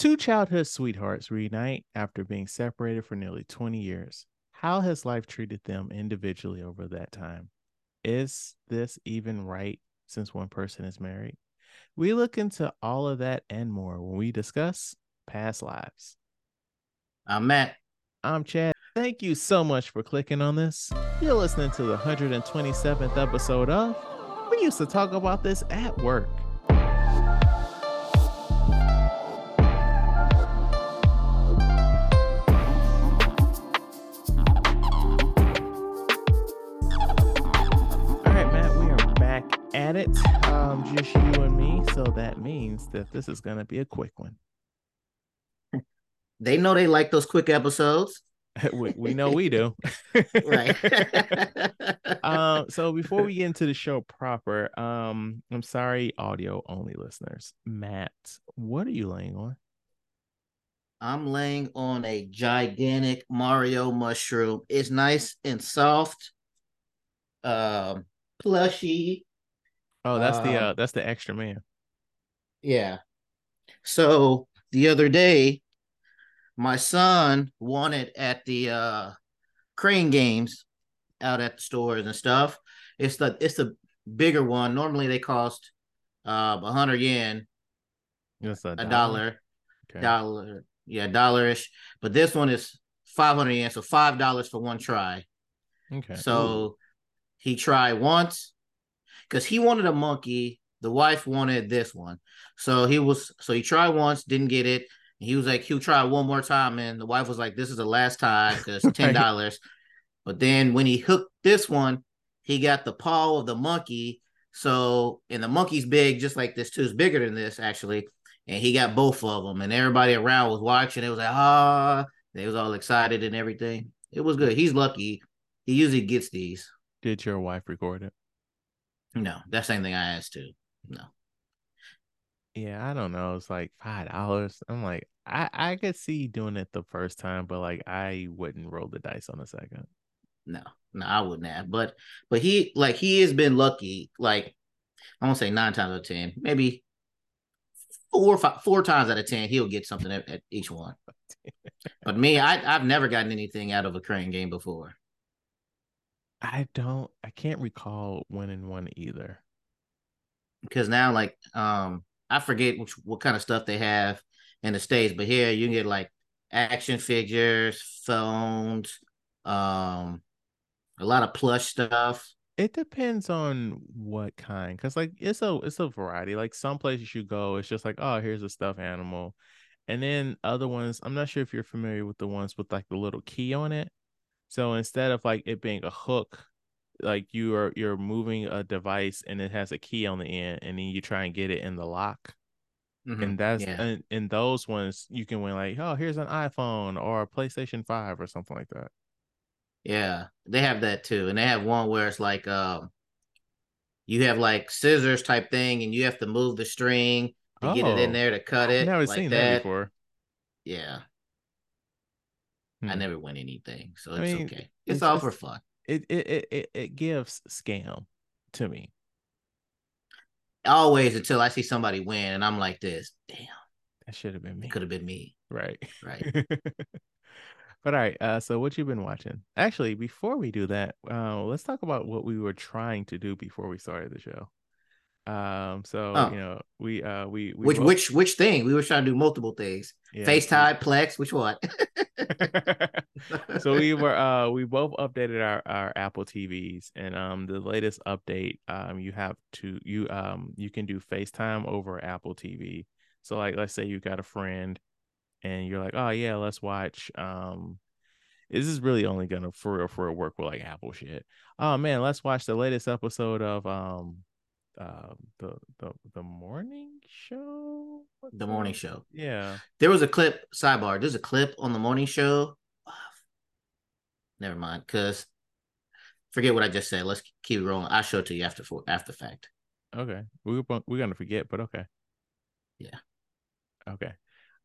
Two childhood sweethearts reunite after being separated for nearly 20 years. How has life treated them individually over that time? Is this even right since one person is married? We look into all of that and more when we discuss past lives. I'm Matt. I'm Chad. Thank you so much for clicking on this. You're listening to the 127th episode of We Used to Talk About This at Work. At it. Um, just you and me. So that means that this is going to be a quick one. They know they like those quick episodes. we, we know we do. Right. um, so before we get into the show proper, um, I'm sorry, audio only listeners. Matt, what are you laying on? I'm laying on a gigantic Mario mushroom. It's nice and soft. Um, plushy. Oh, that's the Um, uh that's the extra man. Yeah. So the other day, my son won it at the uh crane games out at the stores and stuff. It's the it's the bigger one. Normally they cost uh a hundred yen, That's a dollar, Okay. dollar, yeah, dollarish. But this one is five hundred yen, so five dollars for one try. Okay. So he tried once because he wanted a monkey. The wife wanted this one. So he was so he tried once, didn't get it. And he was like, he'll try one more time. And the wife was like, This is the last time because ten dollars. But then when he hooked this one, he got the paw of the monkey. So and the monkey's big, just like this too. It's bigger than this actually. And he got both of them, and everybody around was watching. It was like, ah, they was all excited and everything. It was good. He's lucky. He usually gets these. Did your wife record it? No, that's the same thing I asked too. No. Yeah, I don't know. It's like five dollars. I'm like, I I could see doing it the first time, but like I wouldn't roll the dice on the second. No, no, I wouldn't have. But but he like he has been lucky. Like I won't say nine times out of ten, maybe four five, four times out of ten, he'll get something at, at each one. but me, I I've never gotten anything out of a crane game before. I don't. I can't recall winning one either. Because now like um I forget which what kind of stuff they have in the States, but here you can get like action figures, phones, um a lot of plush stuff. It depends on what kind, because like it's a it's a variety. Like some places you go, it's just like, oh, here's a stuffed animal, and then other ones. I'm not sure if you're familiar with the ones with like the little key on it. So instead of like it being a hook, like you are you're moving a device and it has a key on the end, and then you try and get it in the lock. Mhm, And that's yeah. and in those ones you can win like, oh, here's an iPhone or a PlayStation Five or something like that. Yeah, they have that too, and they have one where it's like um, you have like scissors type thing, and you have to move the string to get it in Oh, there to cut I've it. never like seen that. that before. Yeah, I Hmm. never win anything, so I it's mean, okay. It's, it's all just- for fun. it it it it, it gives scam to me. Always until I see somebody win, and I'm like this. Damn, That should have been me. it could have been me. Right. Right. but all right. Uh, so what you've been watching? Actually, before we do that, uh, let's talk about what we were trying to do before we started the show. Um, so Oh. you know, we uh we, we which both- which which thing? We were trying to do multiple things. yeah, FaceTime, Plex, which one? so we were uh we both updated our our Apple TVs and um the latest update um you have to you um you can do FaceTime over Apple TV. So like let's say you got a friend and you're like, "Oh yeah, let's watch um this is really only gonna for real for real work with like Apple shit. Oh man, let's watch the latest episode of um uh the the the morning show. What's the morning that? show. Yeah. There was a clip. Sidebar. There's a clip on the morning show. Never mind, because forget what I just said. Let's keep rolling. I'll show it to you after for after fact. Okay. We were we're gonna forget, but okay. Yeah. Okay.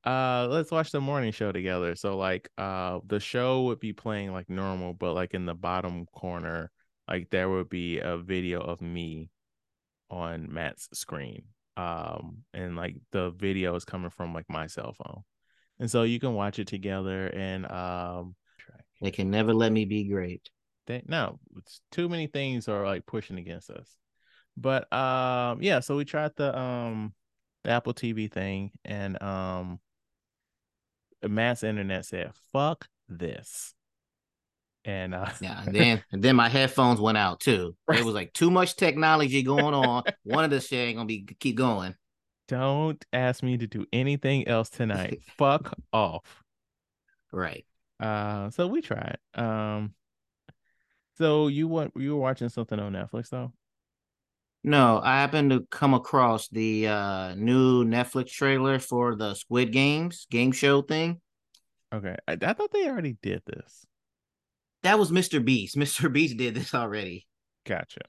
Uh let's watch the morning show together. So like uh the show would be playing like normal, but like in the bottom corner, like there would be a video of me on Matt's screen. um, and like the video is coming from like my cell phone, and so you can watch it together. And um, they can never let me be great. They, no, it's too many things are like pushing against us. But um, yeah, so we tried the um the Apple TV thing, and um, Matt's internet said, "Fuck this." And uh, yeah, and then and then my headphones went out too. Right. It was like too much technology going on. One of the shit ain't gonna be keep going. Don't ask me to do anything else tonight. Fuck off. Right. Uh, so we tried. Um, so you want you were watching something on Netflix though? No, I happened to come across the uh, new Netflix trailer for the Squid Games game show thing. Okay, I, I thought they already did this. That was Mr. Beast. Mr. Beast did this already. Gotcha.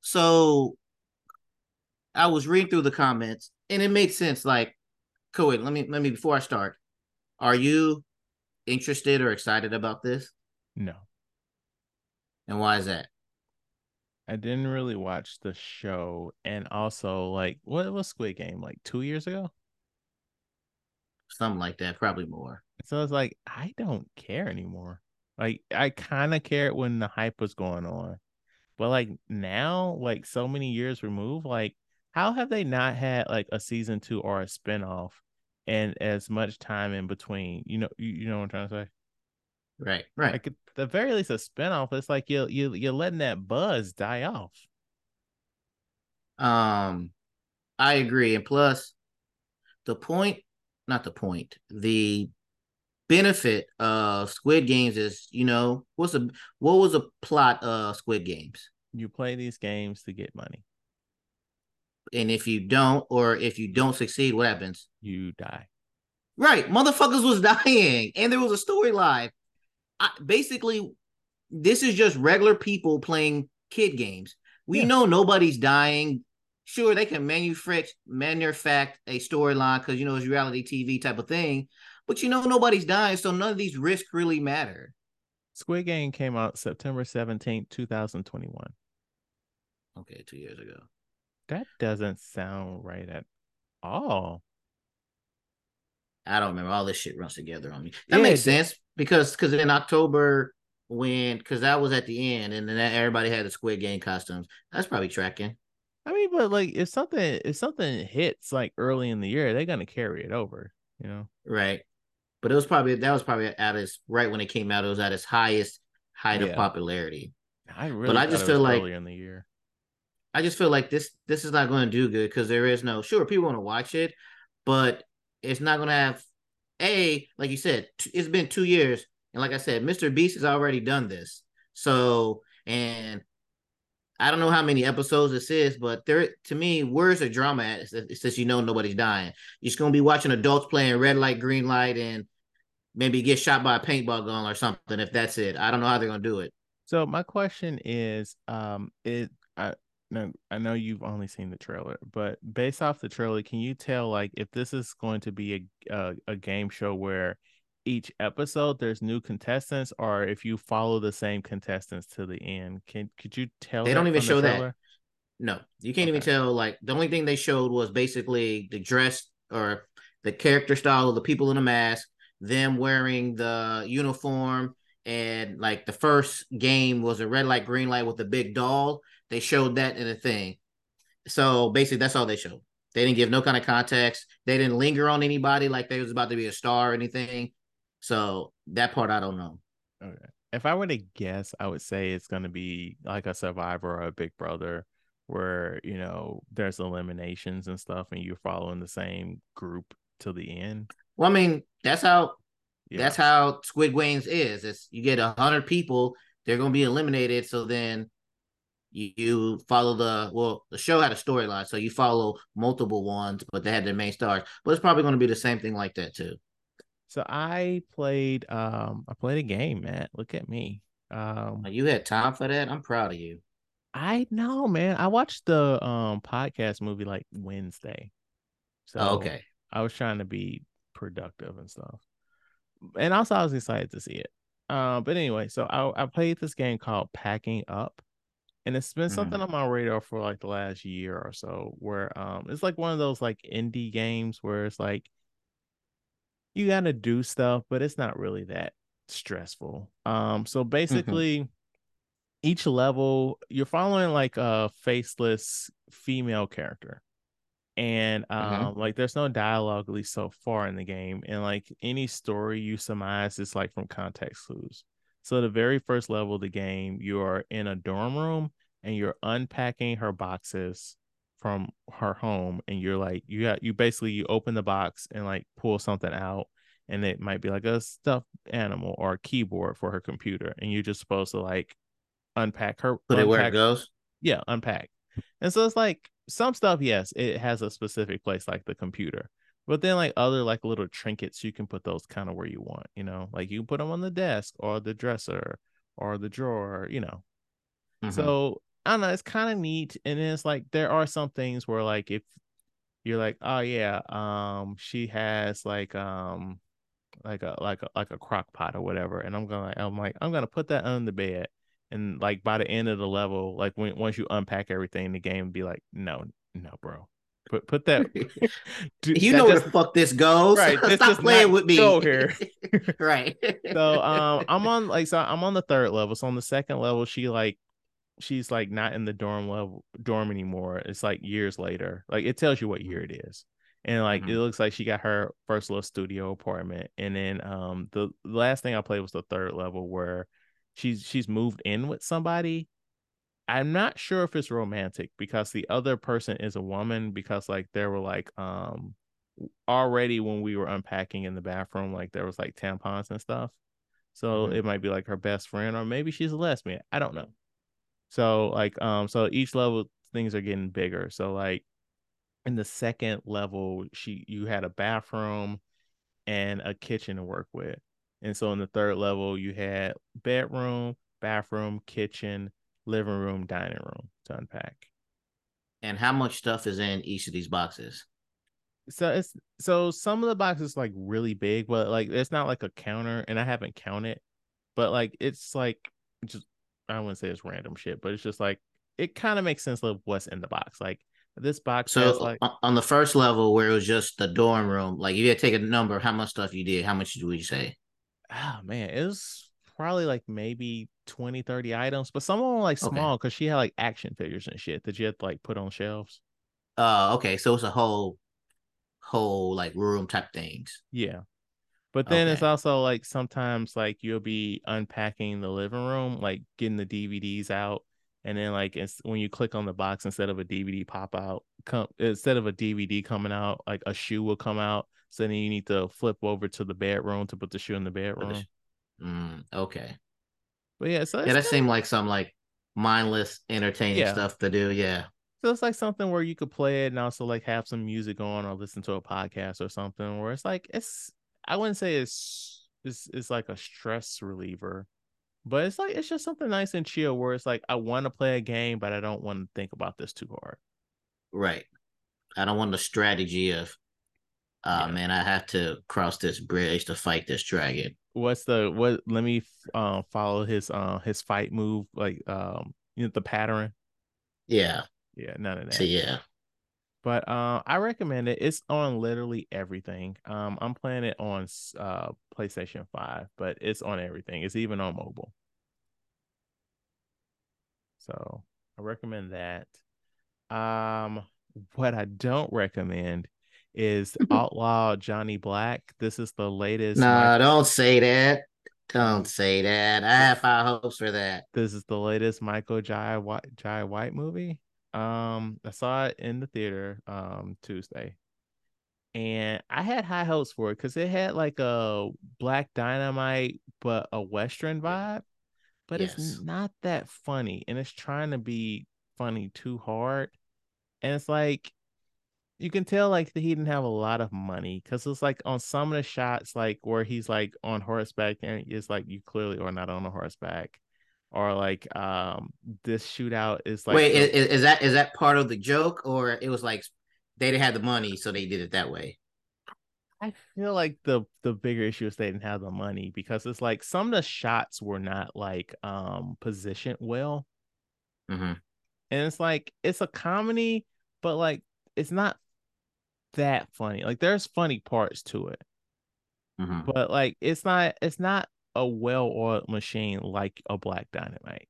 So I was reading through the comments, and it made sense. Like, cool. Wait, let me let me before I start. Are you interested or excited about this? No. And why is that? I didn't really watch the show, and also like what was Squid Game like two years ago? Something like that, probably more. So it's like I don't care anymore. Like I kind of cared when the hype was going on, but like now, like so many years removed, like how have they not had like a season two or a spinoff and as much time in between? You know, you, you know what I'm trying to say? Right, right. Like at the very least, a spinoff. It's like you you you're letting that buzz die off. Um, I agree, and plus, the point, not the point, the benefit of Squid Games is, you know, what's a what was a plot of Squid Games? You play these games to get money, and if you don't, or if you don't succeed, what happens? You die. Right, motherfuckers was dying, and there was a storyline. I, basically, this is just regular people playing kid games. We yeah. know nobody's dying. Sure, they can manufacture manufacture a storyline because you know it's reality TV type of thing, but you know nobody's dying, so none of these risks really matter. Squid Game came out September 17th, 2021. Okay, two years ago. That doesn't sound right at all. I don't remember. All this shit runs together on me. That yeah, makes sense because because in October when because that was at the end and then everybody had the Squid Game costumes. That's probably tracking. I mean, but like if something if something hits like early in the year, they're gonna carry it over, you know? Right. But it was probably that was probably at its right when it came out. It was at its highest height yeah. of popularity. I really, but I just feel like earlier in the year. I just feel like this this is not going to do good because there is no sure people want to watch it, but it's not going to have a like you said. It's been two years, and like I said, Mr. Beast has already done this. So and I don't know how many episodes this is, but there to me, where's the drama at? Since you know nobody's dying, you're just gonna be watching adults playing red light, green light, and maybe get shot by a paintball gun or something. If that's it, I don't know how they're gonna do it. So my question is, um, it I no, I know you've only seen the trailer, but based off the trailer, can you tell like if this is going to be a a, a game show where each episode there's new contestants, or if you follow the same contestants to the end? Can could you tell? They don't even show that. No, you can't okay. even tell. Like the only thing they showed was basically the dress or the character style of the people in the mask, them wearing the uniform, and like the first game was a red light, green light with a big doll they showed that in a thing. So basically, that's all they showed. They didn't give no kind of context. They didn't linger on anybody like they was about to be a star or anything. So that part I don't know. Okay. If I were to guess, I would say it's going to be like a Survivor or a Big Brother, where you know there's eliminations and stuff, and you're following the same group to the end. Well, I mean, that's how yeah. that's how Squid Games is. It's you get a hundred people, they're going to be eliminated. So then you, you follow the well the show had a storyline so you follow multiple ones but they had their main stars. But it's probably going to be the same thing like that too. So i played um i played a game man look at me. Um you had time for that? I'm proud of you. I know man. I watched the um podcast movie like wednesday. So oh, okay. I was trying to be productive and stuff. And also i was excited to see it. Um but anyway so i, I played this game called packing up and it's been Mhm. something on my radar for like the last year or so where um it's like one of those like indie games where it's like you got to do stuff but it's not really that stressful. Um so basically each level you're following like a faceless female character and um Mhm. like there's no dialogue at least so far in the game and like any story you surmise is like from context clues so the very first level of the game you are in a dorm room and you're unpacking her boxes from her home and you're like you got you basically you open the box and like pull something out and it might be like a stuffed animal or a keyboard for her computer and you're just supposed to like unpack her Put it where it goes. yeah, unpack. And so it's like some stuff, yes, it has a specific place like the computer. But then like other like little trinkets, you can put those kind of where you want, you know, like you can put them on the desk or the dresser or the drawer, you know. Mhm. So I don't know, it's kind of neat. And then it's like there are some things where like if you're like, oh yeah, um, she has like um like a like a like a crock pot or whatever, and I'm gonna I'm like I'm gonna put that under the bed, and like by the end of the level, like when once you unpack everything, the game be like, no, no, bro, put put that. Dude, you that know where the fuck this goes. Right, this Stop playing with me. go here. right. so um i'm on like so i'm on the third level so on the second level she like she's like not in the dorm level dorm anymore it's like years later like it tells you what year it is and like it Mhm. looks like she got her first little studio apartment and then um the last thing i played was the third level where she's she's moved in with somebody i'm not sure if it's romantic because the other person is a woman because like there were like um already when we were unpacking in the bathroom like there was like tampons and stuff. So Mhm. it might be like her best friend or maybe she's a lesbian i don't know. So like um so each level things are getting bigger. So like in the second level she you had a bathroom and a kitchen to work with and so in the third level you had bedroom bathroom kitchen living room dining room to unpack And how much stuff is in each of these boxes? so it's so some of the boxes like really big, but like it's not like a counter, and I haven't counted, but like it's like just I wouldn't say it's random shit, but it's just like it kind of makes sense of what's in the box. Like this box So like on the first level where it was just the dorm room, like if you had to take a number, how much stuff you did, how much would you say? Oh man, it was probably like maybe 20, 30 items, but some of them were like small because she had like action figures and shit that you had to like put on shelves. Uh okay, so it's a whole whole like room type things. Yeah. But then it's also like sometimes like you'll be unpacking the living room, like getting the DVDs out, and then like it's when you click on the box instead of a DVD pop out, come instead of a DVD coming out, like a shoe will come out. So then you need to flip over to the bedroom to put the shoe in the bedroom. Mm, okay. But yeah, so Yeah, that seemed like some like mindless, entertaining Yeah. stuff to do. Yeah. So it's like something where you could play it and also like have some music on or listen to a podcast or something where it's like it's I wouldn't say it's it's it's like a stress reliever, but it's like it's just something nice and chill where it's like I want to play a game, but I don't want to think about this too hard. Right. I don't want the strategy of uh Yeah. man, I have to cross this bridge to fight this dragon. What's the what let me uh, follow his uh his fight move like um you know the pattern. Yeah. Yeah, none of that. So yeah. But uh, I recommend it. It's on literally everything. Um, I'm playing it on uh PlayStation 5, but it's on everything. It's even on mobile. So I recommend that. Um, what I don't recommend is Outlaw Johnny Black. This is the latest. No, Mi- don't say that. Don't say that. I have high hopes for that. this is the latest Michael Jai White Jai White movie. Um, I saw it in the theater um Tuesday, and I had high hopes for it because it had like a Black Dynamite but a Western vibe, but Yes. it's not that funny, and it's trying to be funny too hard, and it's like you can tell like that he didn't have a lot of money because it's like on some of the shots like where he's like on horseback and it's like you clearly are not on a horseback or like um this shootout is like Wait, the- is, is that is that part of the joke, or it was like they didn't have the money, so they did it that way? I feel like the the bigger issue is they didn't have the money because it's like some of the shots were not like um positioned well. Mm-hmm. And it's like it's a comedy, but like it's not that funny. Like there's funny parts to it. Mm-hmm. But like it's not it's not a well-oiled machine like a Black Dynamite.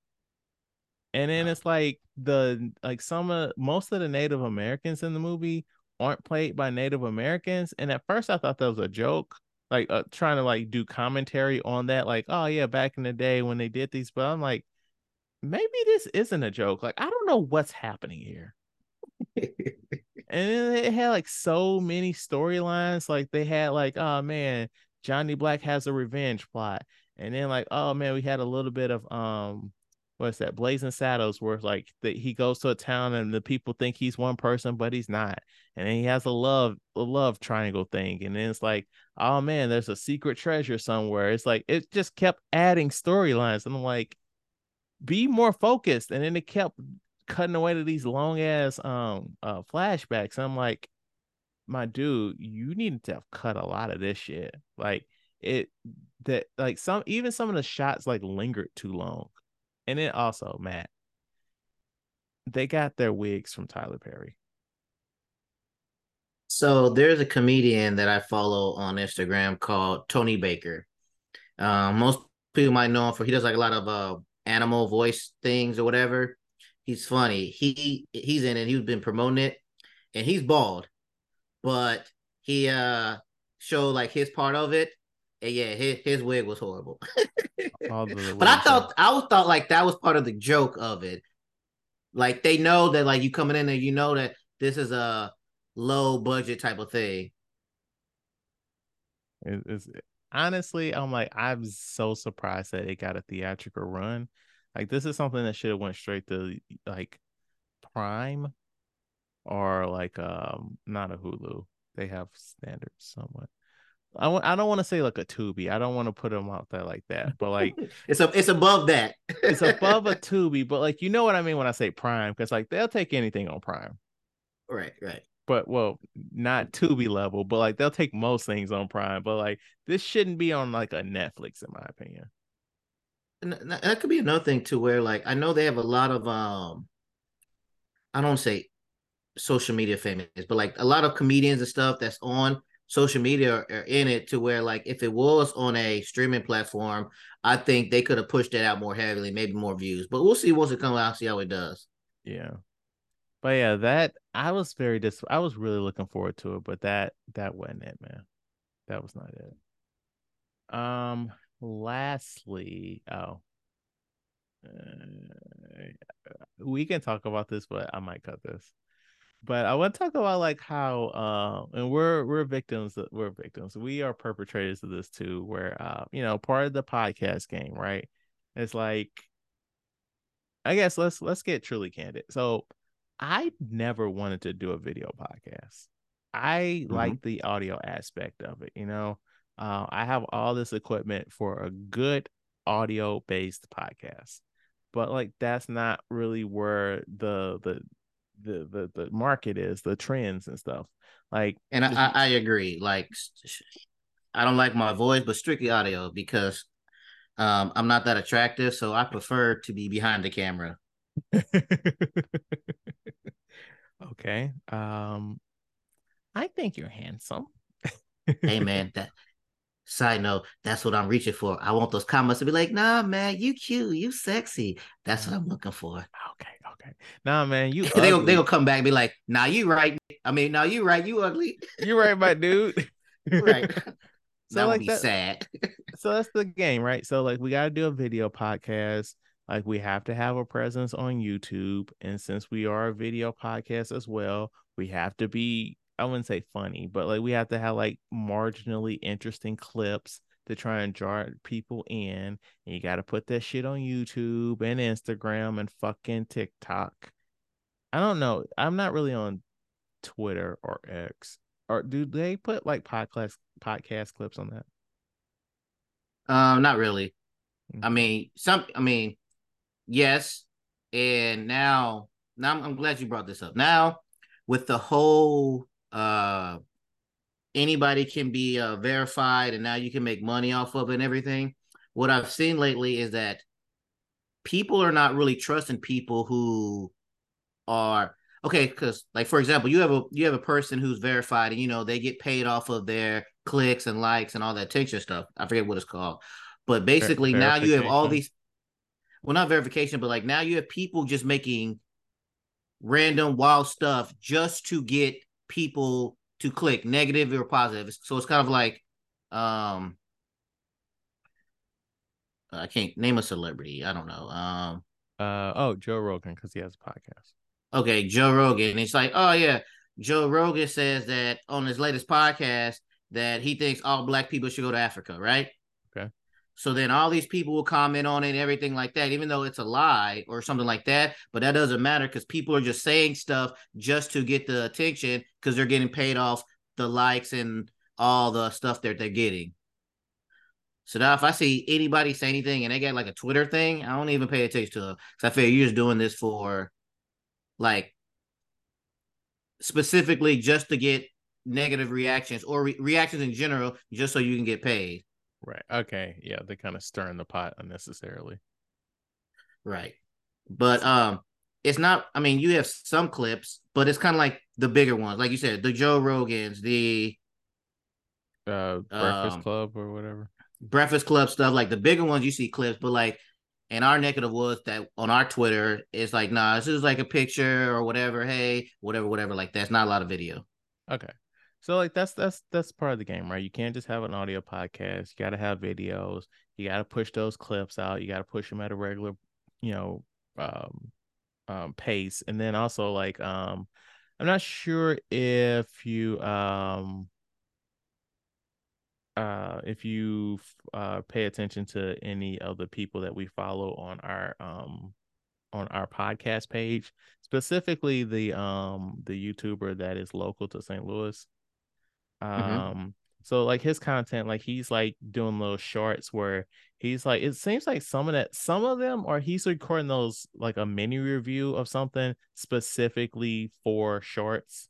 And then it's like the like some of most of the Native Americans in the movie aren't played by Native Americans. And at first I thought that was a joke, like uh, trying to like do commentary on that, like, oh yeah, back in the day when they did these, but I'm like, maybe this isn't a joke. Like, I don't know what's happening here. and then it had like so many storylines. Like they had like, oh man, Johnny Black has a revenge plot. And then like, oh man, we had a little bit of um what's that blazing saddles where like that he goes to a town and the people think he's one person but he's not and then he has a love a love triangle thing and then it's like oh man there's a secret treasure somewhere it's like it just kept adding storylines and i'm like be more focused and then it kept cutting away to these long ass um uh flashbacks i'm like my dude you need to have cut a lot of this shit like it that like some even some of the shots like lingered too long and then also, Matt, they got their wigs from Tyler Perry. So there's a comedian that I follow on Instagram called Tony Baker. Um, most people might know him for he does like a lot of uh animal voice things or whatever. He's funny. He he's in it. He's been promoting it, and he's bald, but he uh showed like his part of it, and yeah, his his wig was horrible. but I thought I was thought like that was part of the joke of it. Like they know that like you coming in there, you know that this is a low budget type of thing. It's, honestly, I'm like I'm so surprised that it got a theatrical run. Like this is something that should have went straight to like Prime or like um not a Hulu. They have standards somewhat. I w- I don't want to say like a Tubi. I don't want to put them out there like that. But like it's a it's above that. it's above a Tubi, but like you know what I mean when I say Prime, because like they'll take anything on Prime. Right, right. But well, not Tubi level, but like they'll take most things on Prime. But like this shouldn't be on like a Netflix, in my opinion. And that could be another thing too, where like I know they have a lot of um, I don't say social media famous, but like a lot of comedians and stuff that's on social media are in it to where like if it was on a streaming platform, I think they could have pushed that out more heavily, maybe more views. But we'll see once it comes out, see how it does. Yeah. But yeah, that I was very dis I was really looking forward to it, but that that wasn't it, man. That was not it. Um lastly, oh. Uh, we can talk about this, but I might cut this. But I want to talk about like how uh and we're we're victims we're victims. We are perpetrators of this too where uh you know part of the podcast game right? It's like I guess let's let's get truly candid. So I never wanted to do a video podcast. I mm-hmm. like the audio aspect of it you know uh, I have all this equipment for a good audio based podcast but like that's not really where the the the the the market is, the trends and stuff. Like, and I, I agree. Like, I don't like my voice, but strictly audio because um, I'm not that attractive, so I prefer to be behind the camera. okay. Um, I think you're handsome. hey man, that Side note, that's what I'm reaching for. I want those comments to be like, nah, man, you cute, you sexy. That's what I'm looking for. Okay, okay. Nah, man, you they gonna, they gonna come back and be like, nah, you right. I mean, nah, you right, you ugly. you right, my dude. right. So that like would be that, sad. so that's the game, right? So like we gotta do a video podcast. Like we have to have a presence on YouTube. And since we are a video podcast as well, we have to be I wouldn't say funny, but like we have to have like marginally interesting clips to try and draw people in. And you got to put that shit on YouTube and Instagram and fucking TikTok. I don't know. I'm not really on Twitter or X. Or do they put like podcast podcast clips on that? Um, not really. I mean, some. I mean, yes. And now, now I'm, I'm glad you brought this up. Now, with the whole uh anybody can be uh, verified and now you can make money off of it and everything. What i've seen lately is that people are not really trusting people who are okay because like for example you have a you have a person who's verified and you know they get paid off of their clicks and likes and all that attention stuff. I forget what it's called. But basically Ver- now you have all these well not verification but like now you have people just making random wild stuff just to get people to click negative or positive so it's kind of like um I can't name a celebrity. I don't know. Um, uh oh, Joe Rogan because he has a podcast. Okay, Joe Rogan. It's like, oh yeah, Joe Rogan says that on his latest podcast that he thinks all black people should go to Africa, right? So then all these people will comment on it and everything like that, even though it's a lie or something like that. But that doesn't matter because people are just saying stuff just to get the attention because they're getting paid off the likes and all the stuff that they're getting. So now if I see anybody say anything and they get like a Twitter thing, I don't even pay attention to them. Cause I feel you're just doing this for like specifically just to get negative reactions or re- reactions in general, just so you can get paid. Right. Okay. Yeah, they kind of stirring the pot unnecessarily. Right. But um it's not I mean, you have some clips, but it's kind of like the bigger ones. Like you said, the Joe Rogans, the uh Breakfast um, Club or whatever. Breakfast Club stuff, like the bigger ones, you see clips, but like in our neck of the woods, that on our Twitter, it's like, nah, this is like a picture or whatever. Hey, whatever, whatever. Like that's not a lot of video. Okay. So like that's that's that's part of the game, right? You can't just have an audio podcast. You got to have videos. You got to push those clips out. You got to push them at a regular, you know, um, um, pace. And then also like um, I'm not sure if you um uh, if you uh, pay attention to any of the people that we follow on our um, on our podcast page, specifically the um the YouTuber that is local to St. Louis. Mm-hmm. Um, mm-hmm. so like his content, like he's like doing little shorts where he's like, it seems like some of that, some of them are he's recording those like a mini review of something specifically for shorts.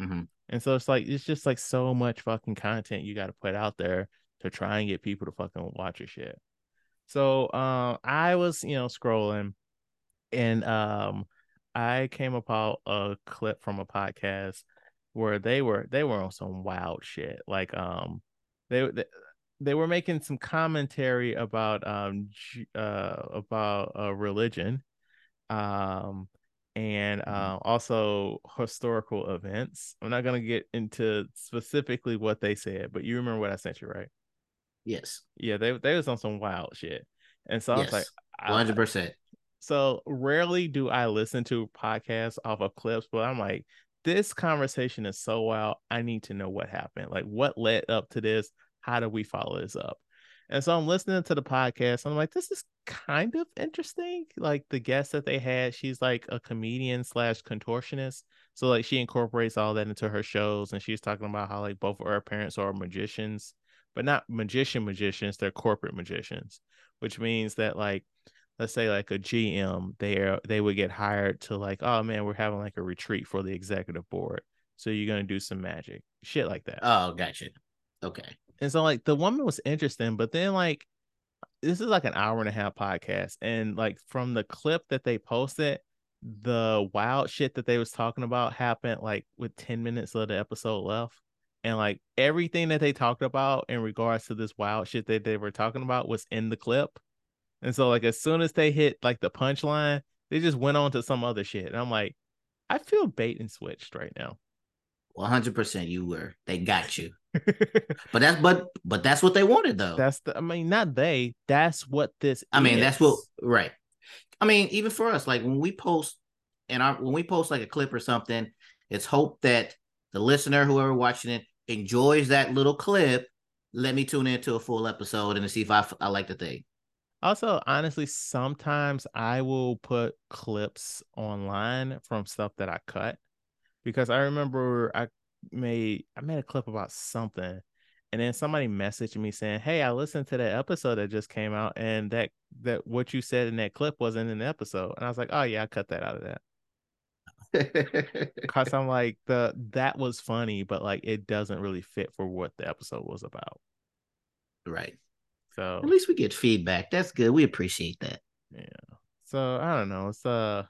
Mm-hmm. And so it's like it's just like so much fucking content you got to put out there to try and get people to fucking watch your shit. So um I was, you know, scrolling and um I came upon a clip from a podcast where they were they were on some wild shit. Like um they they, they were making some commentary about um uh about uh religion um and mm-hmm. uh, also historical events. I'm not gonna get into specifically what they said, but you remember what I sent you, right? Yes. Yeah, they they was on some wild shit, and so yes. I was like, 100. percent So rarely do I listen to podcasts off of clips, but I'm like, this conversation is so wild. I need to know what happened. Like, what led up to this? How do we follow this up? And so I'm listening to the podcast. I'm like, this is kind of interesting. Like the guest that they had, she's like a comedian slash contortionist. So like she incorporates all that into her shows, and she's talking about how like both of her parents are magicians, but not magician magicians. They're corporate magicians, which means that like let's say like a GM, they are they would get hired to like, oh man, we're having like a retreat for the executive board. So you're gonna do some magic, shit like that. Oh, gotcha. Okay. And so like the woman was interesting, but then like this is like an hour and a half podcast. And like from the clip that they posted, the wild shit that they was talking about happened like with 10 minutes of the episode left. And like everything that they talked about in regards to this wild shit that they were talking about was in the clip. And so like as soon as they hit like the punchline, they just went on to some other shit. And I'm like, I feel bait and switched right now. 100% you were. They got you. but that's but but that's what they wanted though. That's the I mean not they. That's what this I mean, that's what right. I mean, even for us like when we post and our when we post like a clip or something, it's hope that the listener whoever watching it enjoys that little clip. Let me tune into a full episode and see if I I like the thing. Also, honestly, sometimes I will put clips online from stuff that I cut because I remember I made I made a clip about something and then somebody messaged me saying, "Hey, I listened to that episode that just came out and that that what you said in that clip wasn't in the episode." And I was like, "Oh yeah, I cut that out of that." Cuz I'm like the that was funny, but like it doesn't really fit for what the episode was about. Right. So at least we get feedback. That's good. We appreciate that. Yeah. So I don't know. It's uh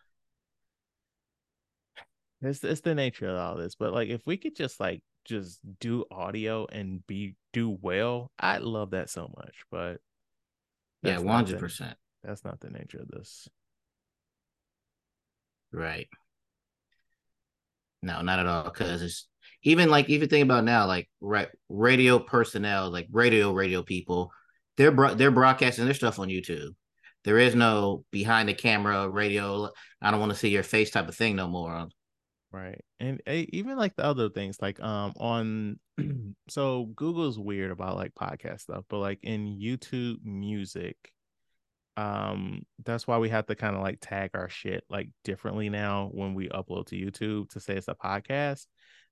it's it's the nature of all this. But like if we could just like just do audio and be do well, I love that so much. But yeah, one hundred percent. That's not the nature of this. Right. No, not at all. Because it's even like even think about now, like right radio personnel, like radio radio people, they're bro- they're broadcasting their stuff on YouTube. There is no behind the camera radio. I don't want to see your face type of thing no more. Right, and uh, even like the other things, like um on, so Google's weird about like podcast stuff, but like in YouTube Music, um that's why we have to kind of like tag our shit like differently now when we upload to youtube to say it's a podcast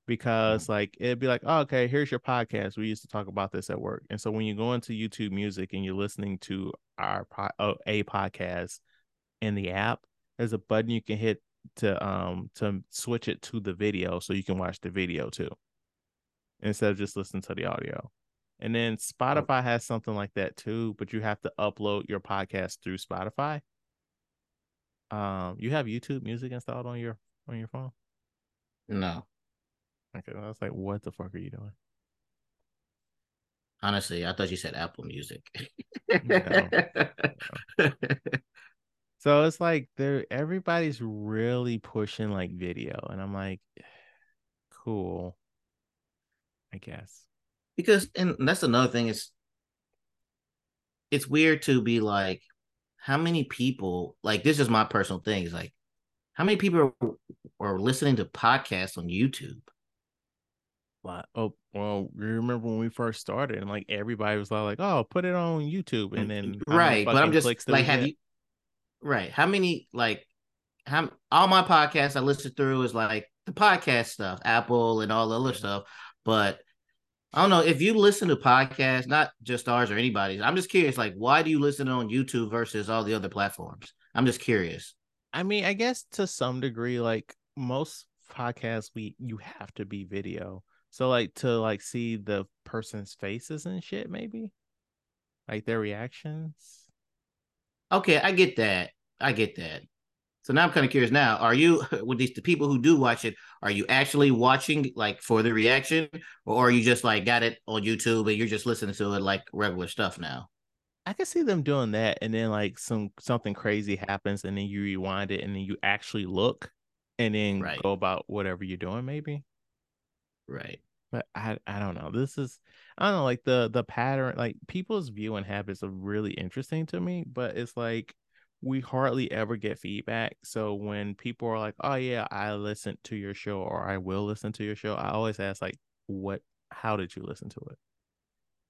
because like it'd be like oh, okay here's your podcast we used to talk about this at work and so when you go into youtube music and you're listening to our po- oh, a podcast in the app there's a button you can hit to um to switch it to the video so you can watch the video too instead of just listening to the audio and then Spotify has something like that too, but you have to upload your podcast through Spotify. Um, you have YouTube Music installed on your on your phone? No. Okay, I was like, what the fuck are you doing? Honestly, I thought you said Apple Music. no. No. So it's like they're everybody's really pushing like video, and I'm like, cool, I guess because and that's another thing is it's weird to be like how many people like this is my personal thing is like how many people are, are listening to podcasts on youtube what oh well you remember when we first started and like everybody was like oh put it on youtube and mm, then right but i'm just like have you right how many like how all my podcasts i listen through is like the podcast stuff apple and all the other stuff but I don't know if you listen to podcasts, not just ours or anybody's. I'm just curious, like, why do you listen on YouTube versus all the other platforms? I'm just curious. I mean, I guess to some degree, like most podcasts, we you have to be video. So like to like see the person's faces and shit, maybe like their reactions. Okay, I get that. I get that. So now I'm kind of curious. Now, are you with these the people who do watch it? Are you actually watching like for the reaction, or are you just like got it on YouTube and you're just listening to it like regular stuff now? I can see them doing that, and then like some something crazy happens, and then you rewind it, and then you actually look, and then right. go about whatever you're doing, maybe. Right. But I I don't know. This is I don't know like the the pattern like people's viewing habits are really interesting to me, but it's like we hardly ever get feedback. So when people are like, "Oh yeah, I listened to your show," or "I will listen to your show," I always ask like, "What? How did you listen to it?"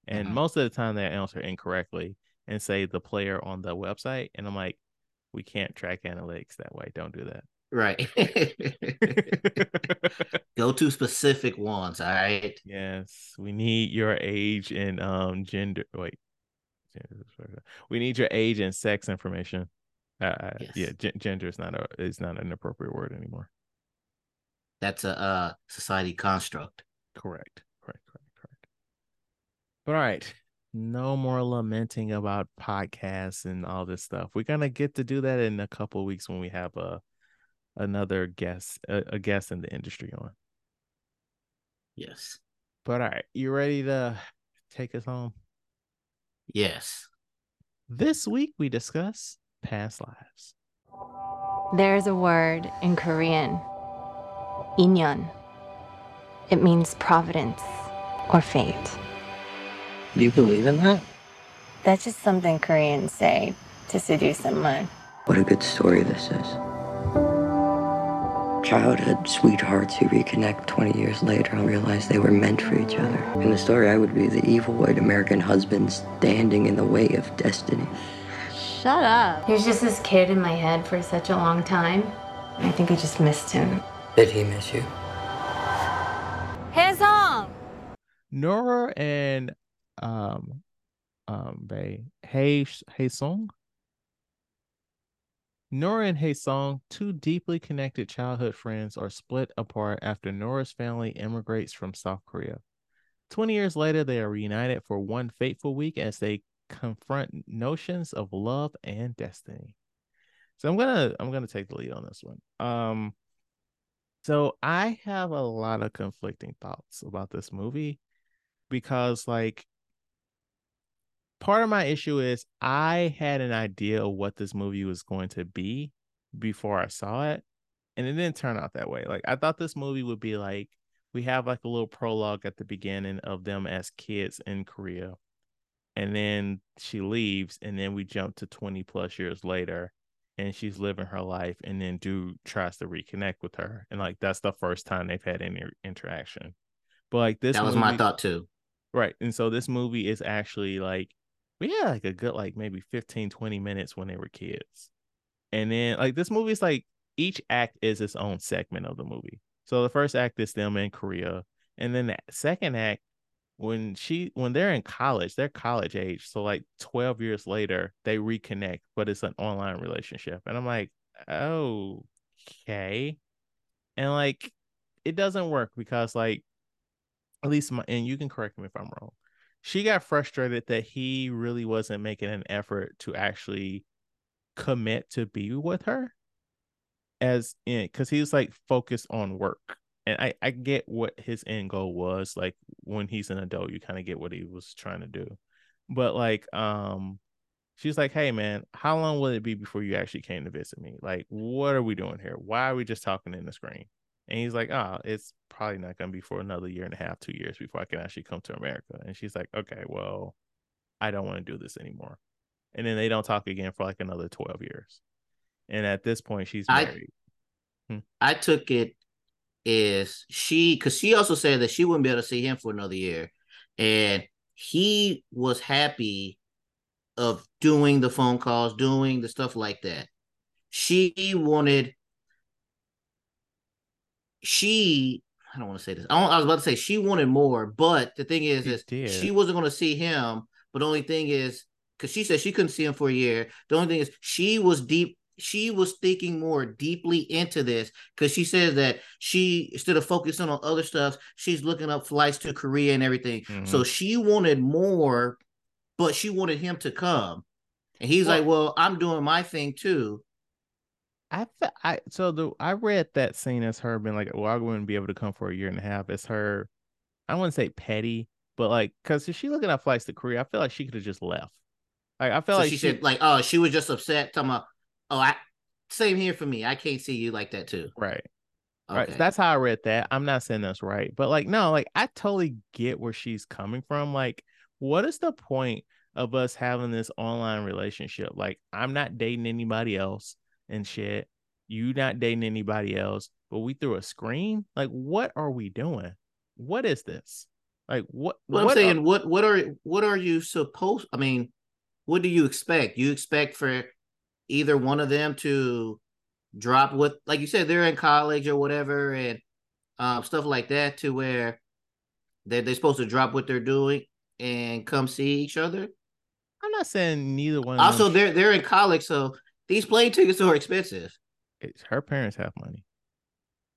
And uh-huh. most of the time, they answer incorrectly and say the player on the website, and I'm like, "We can't track analytics that way. Don't do that." Right. Go to specific ones. All right. Yes, we need your age and um gender. Wait, we need your age and sex information. Uh, uh, yes. Yeah, g- gender is not a is not an appropriate word anymore. That's a uh, society construct. Correct. Correct. Correct. Correct. All right. No more lamenting about podcasts and all this stuff. We're gonna get to do that in a couple weeks when we have a another guest a, a guest in the industry on. Yes. But all right, you ready to take us home? Yes. This week we discuss past lives. There's a word in Korean, inyeon. It means providence or fate. Do you believe in that? That's just something Koreans say to seduce someone. What a good story this is. Childhood sweethearts who reconnect 20 years later and realize they were meant for each other. In the story, I would be the evil white American husband standing in the way of destiny. Shut up. He was just this kid in my head for such a long time. I think I just missed him. Did he miss you? Hae Sung! Nora and um um Bay Hey Hey Song. Nora and Hae Sung, two deeply connected childhood friends, are split apart after Nora's family immigrates from South Korea. 20 years later, they are reunited for one fateful week as they confront notions of love and destiny. So I'm gonna I'm gonna take the lead on this one. Um, so I have a lot of conflicting thoughts about this movie because like part of my issue is I had an idea of what this movie was going to be before I saw it, and it didn't turn out that way. Like I thought this movie would be like we have like a little prologue at the beginning of them as kids in Korea, and then she leaves, and then we jump to 20 plus years later, and she's living her life, and then dude tries to reconnect with her, and like that's the first time they've had any interaction. But like this, that was movie, my thought too. Right. And so this movie is actually like we had like a good like maybe 15 20 minutes when they were kids. And then like this movie is like each act is its own segment of the movie. So the first act is them in Korea, and then the second act when she when they're in college, they're college age. So like 12 years later, they reconnect, but it's an online relationship. And I'm like, "Oh, okay." And like it doesn't work because like at least my and you can correct me if I'm wrong. She got frustrated that he really wasn't making an effort to actually commit to be with her as in because he was like focused on work and I, I get what his end goal was like when he's an adult you kind of get what he was trying to do but like um she's like hey man how long will it be before you actually came to visit me? Like what are we doing here? Why are we just talking in the screen and he's like oh it's probably not going to be for another year and a half two years before i can actually come to america. And she's like okay well i don't want to do this anymore. And then they don't talk again for like another 12 years. And at this point she's married. I, hmm. I took it is she because she also said that she wouldn't be able to see him for another year. And he was happy of doing the phone calls doing the stuff like that. She wanted she I don't want to say this. I, I, was about to say she wanted more, but the thing is, is she wasn't going to see him. But the only thing is, because she said she couldn't see him for a year. The only thing is, she was deep she was thinking more deeply into this because she says that she instead of focusing on other stuff she's looking up flights to korea and everything mm-hmm. so she wanted more but she wanted him to come and he's well, like well i'm doing my thing too I, I so the I read that scene as her being like, well, I wouldn't be able to come for a year and a half. It's her, I wouldn't say petty, but like, cause if she looking at flights to Korea, I feel like she could have just left. Like I feel so like she, she, said, like, oh, she was just upset. Talking about, oh, I same here for me. I can't see you like that too. Right. Okay. Right. That's how I read that. I'm not saying that's right, but like, no, like I totally get where she's coming from. Like, what is the point of us having this online relationship? Like, I'm not dating anybody else and shit. You not dating anybody else, but we threw a screen. Like, what are we doing? What is this? Like, what? What, I'm saying, are, what, what are, what are you supposed? I mean, what do you expect? You expect for either one of them to drop with like you said they're in college or whatever and um, stuff like that to where they're, they're supposed to drop what they're doing and come see each other i'm not saying neither one also they're they're in college so these plane tickets are expensive. It's, her parents have money.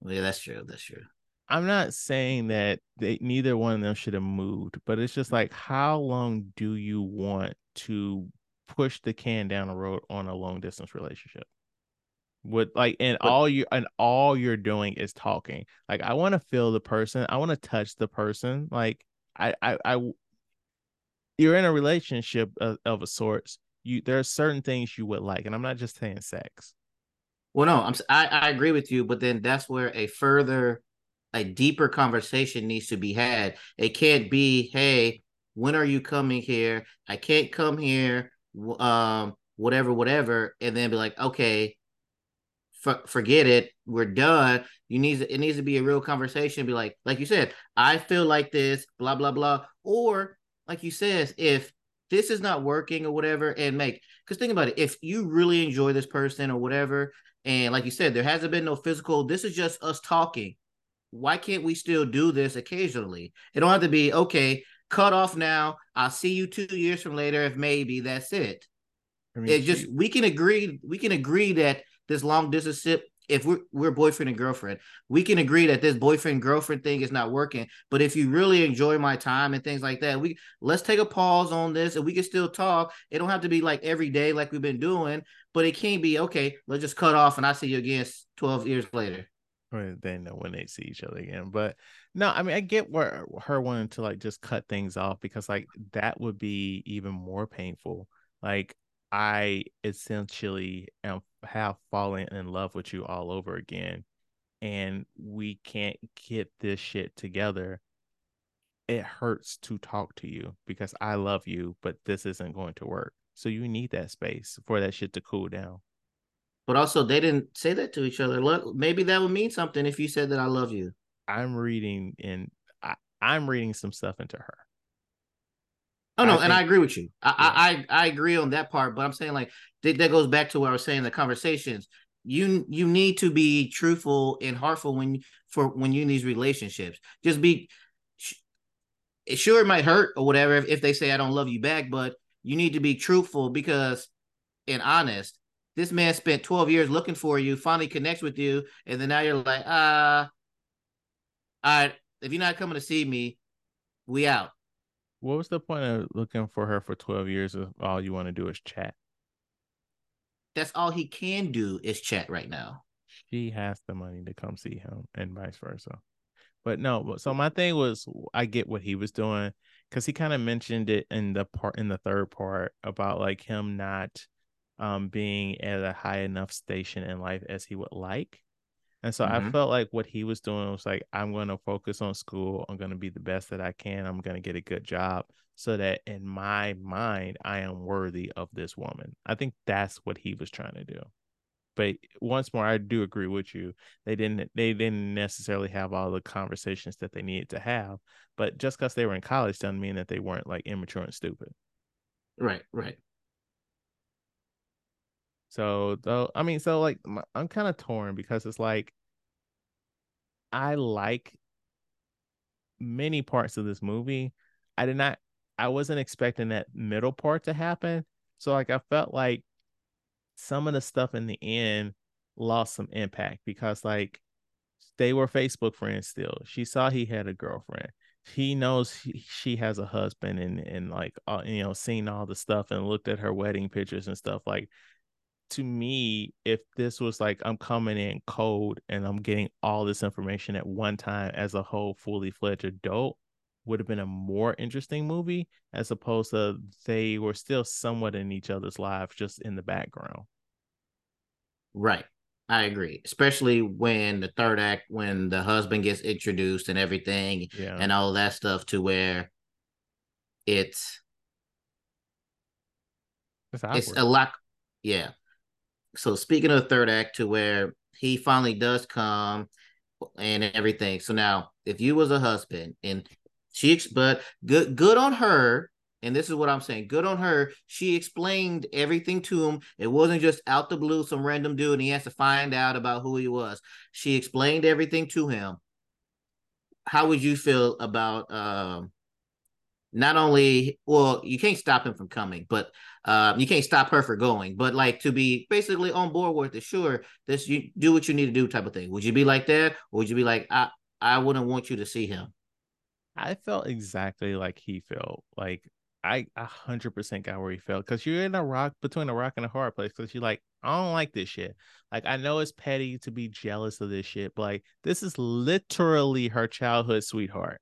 Yeah that's true that's true. I'm not saying that they neither one of them should have moved but it's just like how long do you want to push the can down the road on a long distance relationship? With like and but, all you and all you're doing is talking. Like i want to feel the person i want to touch the person. Like I, I i you're in a relationship of, of a sorts you there are certain things you would like and i'm not just saying sex well no i'm I, I agree with you but then that's where a further a deeper conversation needs to be had it can't be hey when are you coming here i can't come here um, whatever, whatever, and then be like, okay, f- forget it, we're done. You need it needs to be a real conversation. Be like, like you said, I feel like this, blah blah blah, or like you said, if this is not working or whatever, and make because think about it, if you really enjoy this person or whatever, and like you said, there hasn't been no physical. This is just us talking. Why can't we still do this occasionally? It don't have to be okay cut off now. I'll see you two years from later if maybe that's it. I mean, it just we can agree we can agree that this long distance if we're we're boyfriend and girlfriend, we can agree that this boyfriend girlfriend thing is not working. But if you really enjoy my time and things like that, we let's take a pause on this and we can still talk. It don't have to be like every day like we've been doing, but it can't be okay. Let's just cut off and I see you again twelve years later. They know when they see each other again. But no, I mean I get where her wanting to like just cut things off because like that would be even more painful. Like I essentially am have fallen in love with you all over again and we can't get this shit together it hurts to talk to you because I love you, but this isn't going to work. So you need that space for that shit to cool down. But also, they didn't say that to each other. Look, maybe that would mean something if you said that I love you. I'm reading and I, I'm reading some stuff into her. Oh no, I and think, I agree with you. I, yeah. I, I agree on that part, but I'm saying like that, that goes back to what I was saying in the conversations. You you need to be truthful and heartful when for when you in these relationships. Just be sure it might hurt or whatever if, if they say I don't love you back, but you need to be truthful because and honest. This man spent 12 years looking for you, finally connects with you, and then now you're like, uh, all right, if you're not coming to see me, we out. What was the point of looking for her for 12 years if all you want to do is chat? That's all he can do is chat right now. She has the money to come see him and vice versa. But no, so my thing was I get what he was doing because he kind of mentioned it in the part in the third part about like him not um being at a high enough station in life as he would like. And so mm-hmm. I felt like what he was doing was like, I'm going to focus on school. I'm going to be the best that I can. I'm going to get a good job so that in my mind, I am worthy of this woman. I think that's what he was trying to do. But once more, I do agree with you. They didn't they didn't necessarily have all the conversations that they needed to have. But just because they were in college doesn't mean that they weren't like immature and stupid. Right, right. So though, I mean, so like I'm kind of torn because it's like I like many parts of this movie. I did not, I wasn't expecting that middle part to happen. So like I felt like some of the stuff in the end lost some impact because like they were Facebook friends still. She saw he had a girlfriend. He knows he, she has a husband and and like uh, you know seen all the stuff and looked at her wedding pictures and stuff like to me, if this was like I'm coming in cold and I'm getting all this information at one time as a whole fully fledged adult, would have been a more interesting movie as opposed to they were still somewhat in each other's lives just in the background. Right. I agree, especially when the third act, when the husband gets introduced and everything, yeah. and all that stuff, to where it's it's, it's a lot. Yeah, so speaking of the third act to where he finally does come and everything. So now if you was a husband and she but good good on her and this is what I'm saying. Good on her. She explained everything to him. It wasn't just out the blue, some random dude, and he has to find out about who he was. She explained everything to him. How would you feel about um, not only well you can't stop him from coming but uh, you can't stop her for going but like to be basically on board with it sure this you do what you need to do type of thing. Would you be like that? Or would you be like i i wouldn't want you to see him? I felt exactly like he felt like i a hundred percent got where he felt because you're in a rock between a rock and a hard place because you're like i don't like this shit. Like i know it's petty to be jealous of this shit but like this is literally her childhood sweetheart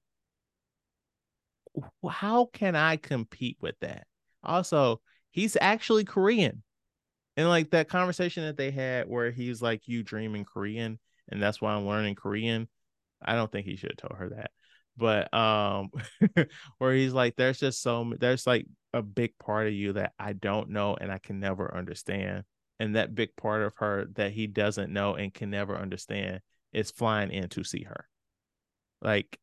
how can I compete with that? Also, he's actually Korean. And like that conversation that they had where he's like, You dream in Korean, and that's why I'm learning Korean. I don't think he should have told her that. But um where he's like, There's just so there's like a big part of you that I don't know and I can never understand. And that big part of her that he doesn't know and can never understand is flying in to see her. Like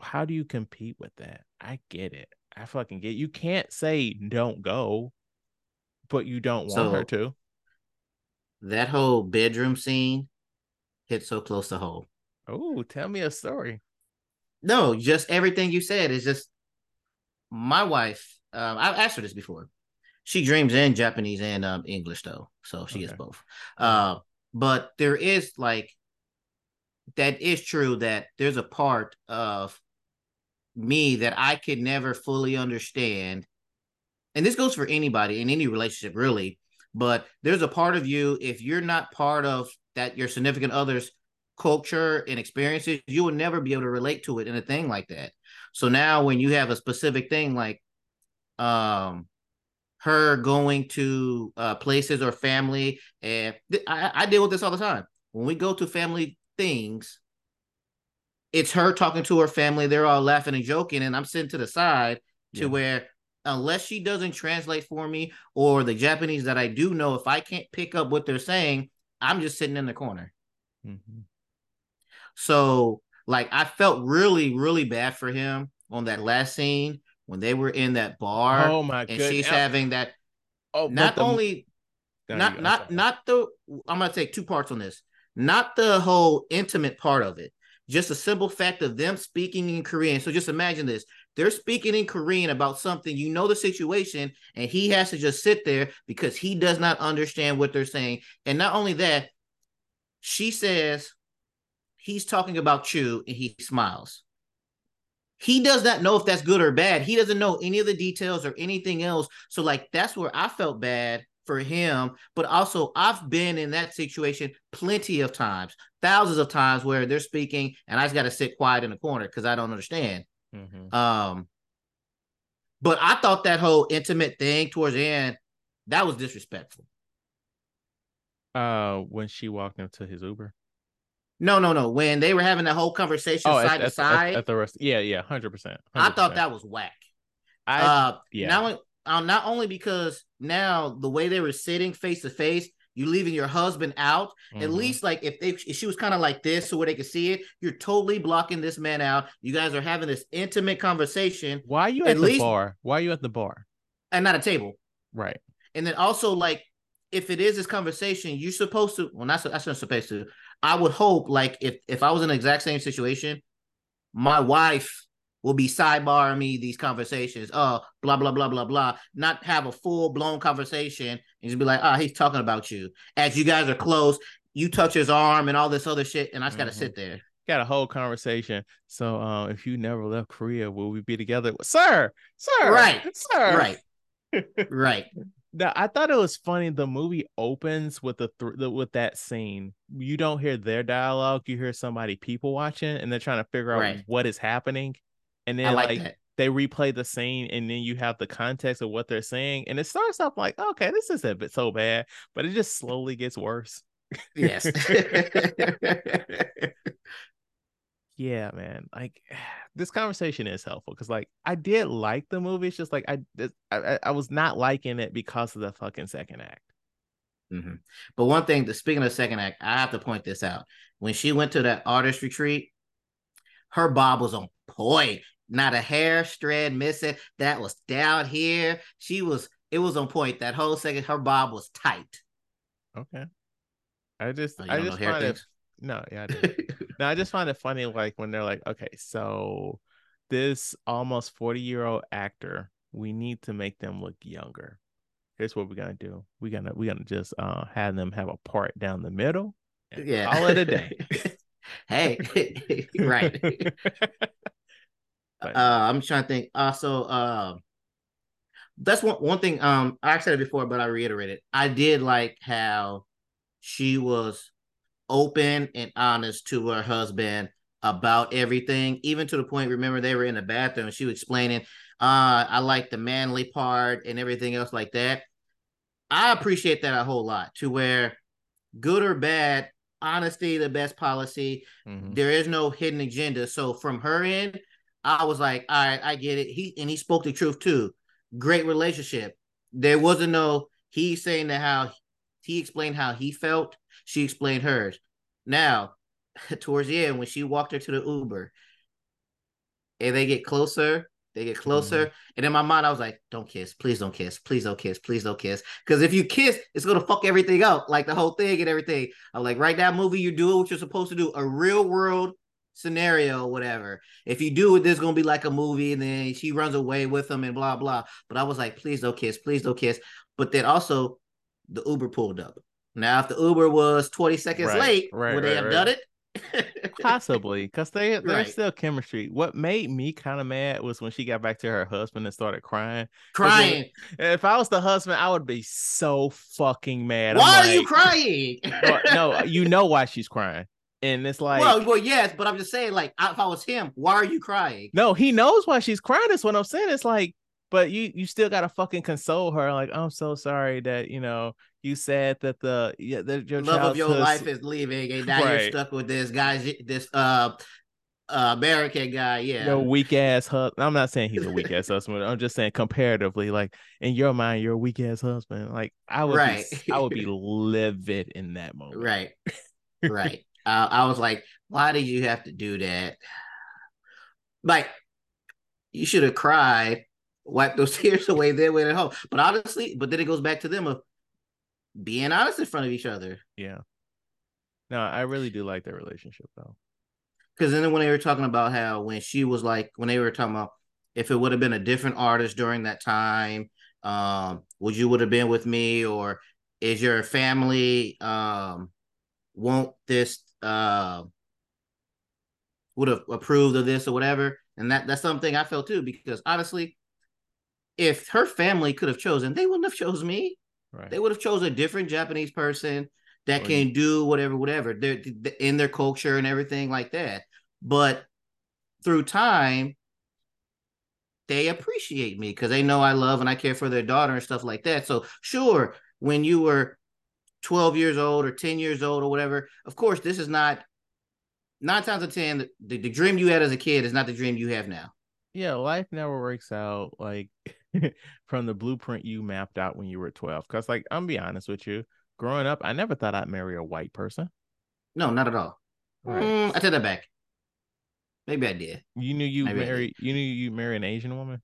how do you compete with that? I get it. I fucking get it. You can't say don't go, but you don't want so, her to. That whole bedroom scene hit so close to home. Oh, tell me a story. No, just everything you said is just my wife. Um, I've asked her this before. She dreams in Japanese and um, English though, so she okay. is both. Uh, but there is like that is true that there's a part of me that I could never fully understand. And this goes for anybody in any relationship, really. But there's a part of you, if you're not part of that, your significant other's culture and experiences, you will never be able to relate to it in a thing like that. So now when you have a specific thing like um her going to uh, places or family, and th- I, I deal with this all the time. When we go to family things, it's her talking to her family. They're all laughing and joking, and I'm sitting to the side to yeah. where unless she doesn't translate for me or the Japanese that I do know, if I can't pick up what they're saying, I'm just sitting in the corner. Mm-hmm. So, like, I felt really, really bad for him on that last scene when they were in that bar. Oh my! God. And she's having that. Oh, not the, only, not not not the. I'm gonna take two parts on this. Not the whole intimate part of it. Just a simple fact of them speaking in Korean. So just imagine this: they're speaking in Korean about something. You know the situation, and he has to just sit there because he does not understand what they're saying. And not only that, she says he's talking about Chu, and he smiles he does not know if that's good or bad. He doesn't know any of the details or anything else. So, like, that's where I felt bad for him. But also, I've been in that situation plenty of times, thousands of times where they're speaking and I just got to sit quiet in the corner because I don't understand. Mm-hmm. Um, but I thought that whole intimate thing towards the end that was disrespectful. Uh, when she walked into his Uber. No, no, no. When they were having that whole conversation oh, side at, to side at, at, the rest, yeah, yeah, hundred percent. I thought that was whack. I uh, yeah. Not, uh, not only because now the way they were sitting face to face, you leaving your husband out. Mm-hmm. At least like if they if she was kind of like this, so where they could see it, you're totally blocking this man out. You guys are having this intimate conversation. Why are you at, at the least, bar? Why are you at the bar? And not a table. Right. And then also like if it is this conversation, you're supposed to. Well, not that's not supposed to. I would hope, like, if if I was in the exact same situation, my wife will be sidebarring me these conversations. Oh, blah blah blah blah blah. Not have a full blown conversation and just be like, oh, he's talking about you. As you guys are close, you touch his arm and all this other shit, and I just mm-hmm. gotta sit there. Got a whole conversation. So, uh, if you never left Korea, will we be together, sir? Sir, right, sir, right, right. Now, I thought it was funny. The movie opens with the, th- the, with that scene. You don't hear their dialogue. You hear somebody people watching, and they're trying to figure out right. what is happening. And then like, like they replay the scene, and then you have the context of what they're saying, and it starts off like, okay, this isn't so bad, but it just slowly gets worse. Yes. yeah, man. Like this conversation is helpful because like I did like the movie. It's just like I I, I was not liking it because of the fucking second act. Mm-hmm. But one thing, speaking of the second act, I have to point this out. When she went to that artist retreat, her bob was on point. Not a hair strand missing. That was down here. She was. It was on point. That whole second, her bob was tight. Okay. I just, oh, I just find it no, yeah, I now I just find it funny, like when they're like, okay, so this almost 40 year old actor, we need to make them look younger. Here's what we're gonna do. We're gonna we're gonna just uh have them have a part down the middle yeah. call it a day. hey, right. Uh, I'm trying to think. Also, uh, that's one one thing. Um, I said it before, but I reiterated. I did like how she was open and honest to her husband about everything, even to the point, remember, they were in the bathroom. She was explaining, uh, I like the manly part and everything else like that. I appreciate that a whole lot to where good or bad, honesty, the best policy. Mm-hmm. There is no hidden agenda. So from her end, I was like, all right, I get it. He and he spoke the truth too. Great relationship. There wasn't no he saying that how he explained how he felt she explained hers. Now, towards the end, when she walked her to the Uber, and they get closer, they get closer. Mm. And in my mind, I was like, don't kiss. Please don't kiss. Please don't kiss. Please don't kiss. Because if you kiss, it's going to fuck everything up, like the whole thing and everything. I'm like, right now, movie, you're doing what you're supposed to do, a real world scenario, whatever. If you do it, there's going to be like a movie and then she runs away with him and blah, blah. But I was like, please don't kiss. Please don't kiss. But then also, the Uber pulled up. Now, if the Uber was 20 seconds Right, late, right, would they have right. done it? Possibly, because they there's Right. still chemistry. What made me kind of mad was when she got back to her husband and started crying. Crying. If I was the husband, I would be so fucking mad. I'm Why are you crying? No, you know why she's crying, and it's like, well, well, yes, but I'm just saying, like, if I was him, why are you crying? no, he knows why she's crying. That's what I'm saying. It's like, but you you still gotta fucking console her. Like, I'm so sorry that you know you said that the yeah that your Love of your life is leaving, and now you're stuck with this guy, this uh, uh American guy. Yeah, Your weak ass husband. I'm not saying he's a weak ass husband. I'm just saying comparatively, like in your mind, you're a weak ass husband. Like I would, Right. be, I would be livid in that moment. right, right. Uh, I was like, why did you have to do that? Like, you should have cried, wiped those tears away, then went at home. But honestly, but then it goes back to them of being honest in front of each other. Yeah. No, I really do like their relationship though. Because then when they were talking about how when she was like when they were talking about if it would have been a different artist during that time, um, would you would have been with me or is your family um won't this uh would have approved of this or whatever? And that that's something I felt too, because honestly, if her family could have chosen, they wouldn't have chose me. Right. They would have chose a different Japanese person that Or- can do whatever, whatever. They're th- in their culture and everything like that. But through time, they appreciate me because they know I love and I care for their daughter and stuff like that. So sure, when you were 12 years old or 10 years old or whatever, of course, this is not nine times out of 10, the, the, the dream you had as a kid is not the dream you have now. yeah, life never works out like from the blueprint you mapped out when you were 12. Cause like I'm be honest with you, growing up, I never thought I'd marry a white person. No, not at all. Right. Mm, I take that back. Maybe I did. You knew you Maybe marry you knew you marry an Asian woman?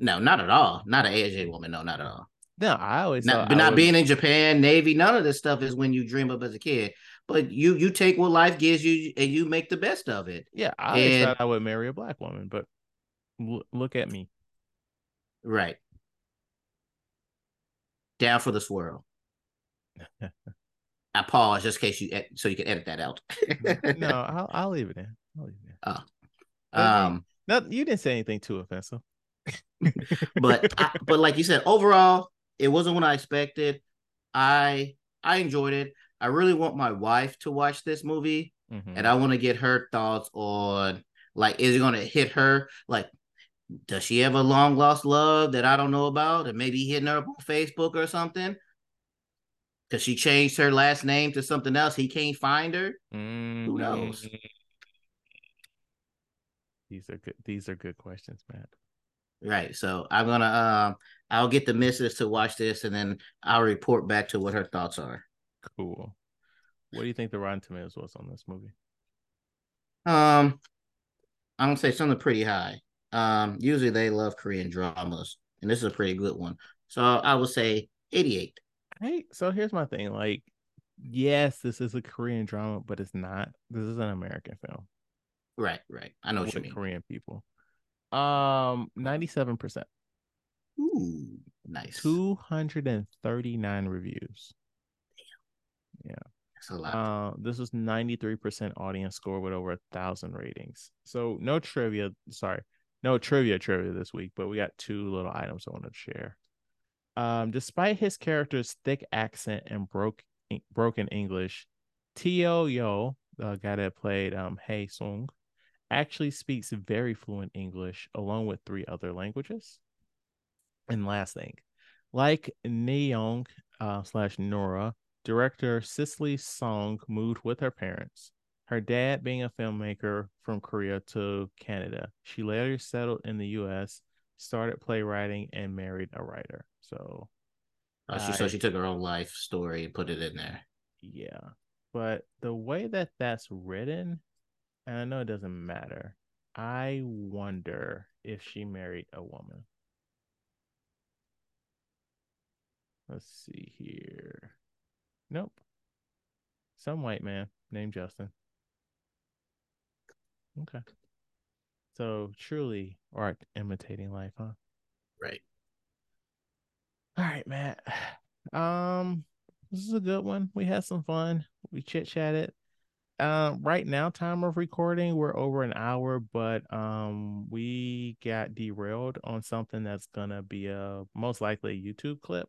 No, not at all. Not an Asian woman. No, not at all. No, I always Not, thought but not being in Japan, Navy, none of this stuff is when you dream up as a kid. But you you take what life gives you and you make the best of it. Yeah, I always and- thought I would marry a black woman, but l- look at me. Right. Down for the swirl. I pause just in case you ed- so you can edit that out. No, I'll, I'll leave it in. I'll leave it in. um, No, you didn't say anything too offensive. but I, but like you said, overall, it wasn't what I expected. I I enjoyed it. I really want my wife to watch this movie. Mhm. and I want to get her thoughts on like is it going to hit her like does she have a long lost love that I don't know about and maybe hitting her up on Facebook or something because she changed her last name to something else he can't find her Who knows? These are good. These are good questions, Matt. Right so I'm gonna um I'll get the missus to watch this and then I'll report back to what her thoughts are Cool. What do you think the Rotten Tomatoes was on this movie? um I'm gonna say something pretty high um usually they love Korean dramas and this is a pretty good one so I would say 88 Hey, so here's my thing. Like, yes, this is a Korean drama, but it's not. This is an American film Right, right. I know what with you mean. Korean people. Um, ninety-seven percent, Ooh, nice. two hundred and thirty-nine reviews. Damn. Yeah. That's a lot. Uh, this was 93% audience score with over a thousand ratings. So no trivia, sorry, no trivia trivia this week, but we got two little items I want to share. Um, despite his character's thick accent and broke broken English, Teo Yoo, the guy that played um Hae Sung, actually speaks very fluent English along with three other languages. And last thing, like Na Young uh, slash Nora, director Celine Song moved with her parents. Her dad being a filmmaker from Korea to Canada. She later settled in the US, started playwriting, and married a writer. So, Uh, she, so she took her own life story and put it in there. yeah. But the way that that's written, and I know it doesn't matter, I wonder if she married a woman. Let's see here. Nope. Some white man named Justin. Okay. So truly art imitating life, huh? Right. All right, Matt. Um, this is a good one. We had some fun. We chit chatted. Um, right now, time of recording, we're over an hour, but um, we got derailed on something that's gonna be a most likely a YouTube clip,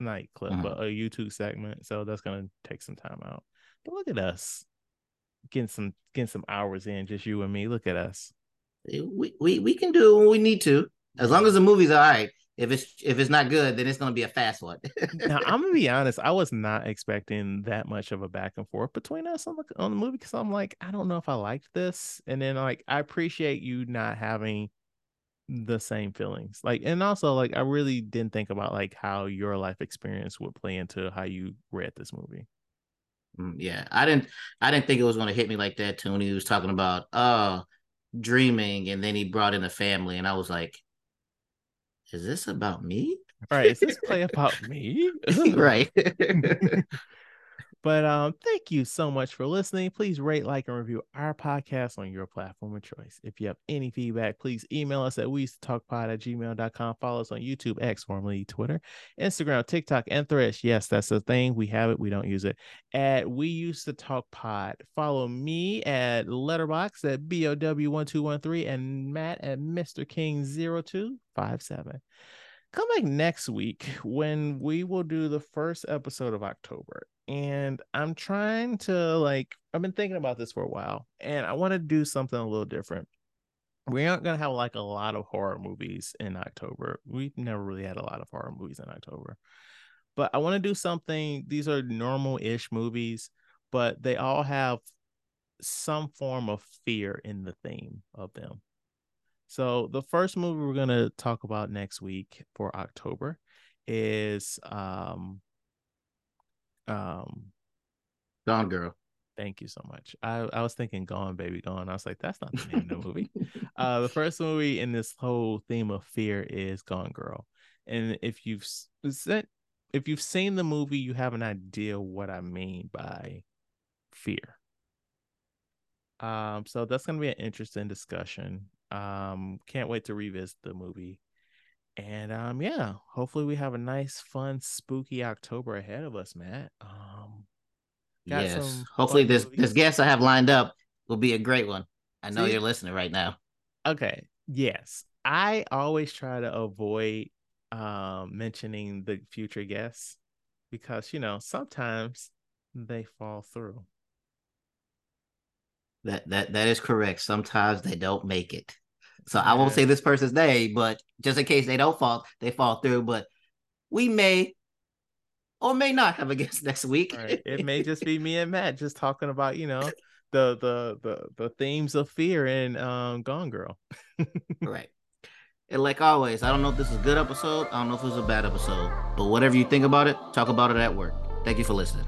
night clip, Mhm. but a YouTube segment. So that's gonna take some time out. But look at us getting some getting some hours in, just you and me. Look at us. We, we we can do when we need to. As long as the movie's all right. If it's if it's not good, then it's gonna be a fast one. now I'm gonna be honest. I was not expecting that much of a back and forth between us on the on the movie because I'm like, I don't know if I liked this, and then like I appreciate you not having the same feelings. Like, and also like I really didn't think about like how your life experience would play into how you read this movie. Mm, yeah, I didn't I didn't think it was gonna hit me like that Tony was talking about uh dreaming and then he brought in a family and I was like, is this about me? Right. is this play about me? right. But um, thank you so much for listening. Please rate, like, and review our podcast on your platform of choice. If you have any feedback, please email us at we used to talk pod at gmail.com. Follow us on YouTube, X, formerly Twitter, Instagram, TikTok, and Threads. Yes, that's the thing. We have it, we don't use it. At we used to talk pod. Follow me at Letterboxd at BOW1213 and Matt at Mr. King 0257 come back next week when we will do the first episode of October. And I'm trying to like I've been thinking about this for a while and I want to do something a little different. We aren't gonna have like a lot of horror movies in October. We've never really had a lot of horror movies in October. But I want to do something. These are normal-ish movies, but they all have some form of fear in the theme of them. So the first movie we're gonna talk about next week for October is um um Gone girl. thank you so much. I, I was thinking Gone Baby Gone. I was like, that's not the name of the movie. Uh the first movie in this whole theme of fear is Gone Girl. And if you've s- if you've seen the movie, you have an idea what I mean by fear. Um, so that's gonna be an interesting discussion. Um, can't wait to revisit the movie. And um, yeah, hopefully we have a nice, fun, spooky October ahead of us, Matt. Um, Got yes. some Hopefully this movies. this guest I have lined up will be a great one. I know See? you're listening right now. okay, yes, I always try to avoid um mentioning the future guests because you know sometimes they fall through. That that that is correct. Sometimes they don't make it. So I won't say this person's name, but just in case they don't fall, they fall through. But we may or may not have a guest next week. Right. It may just be me and Matt just talking about, you know, the the the the themes of fear in um Gone Girl. right. And like always, I don't know if this is a good episode. I don't know if it was a bad episode. But whatever you think about it, talk about it at work. Thank you for listening.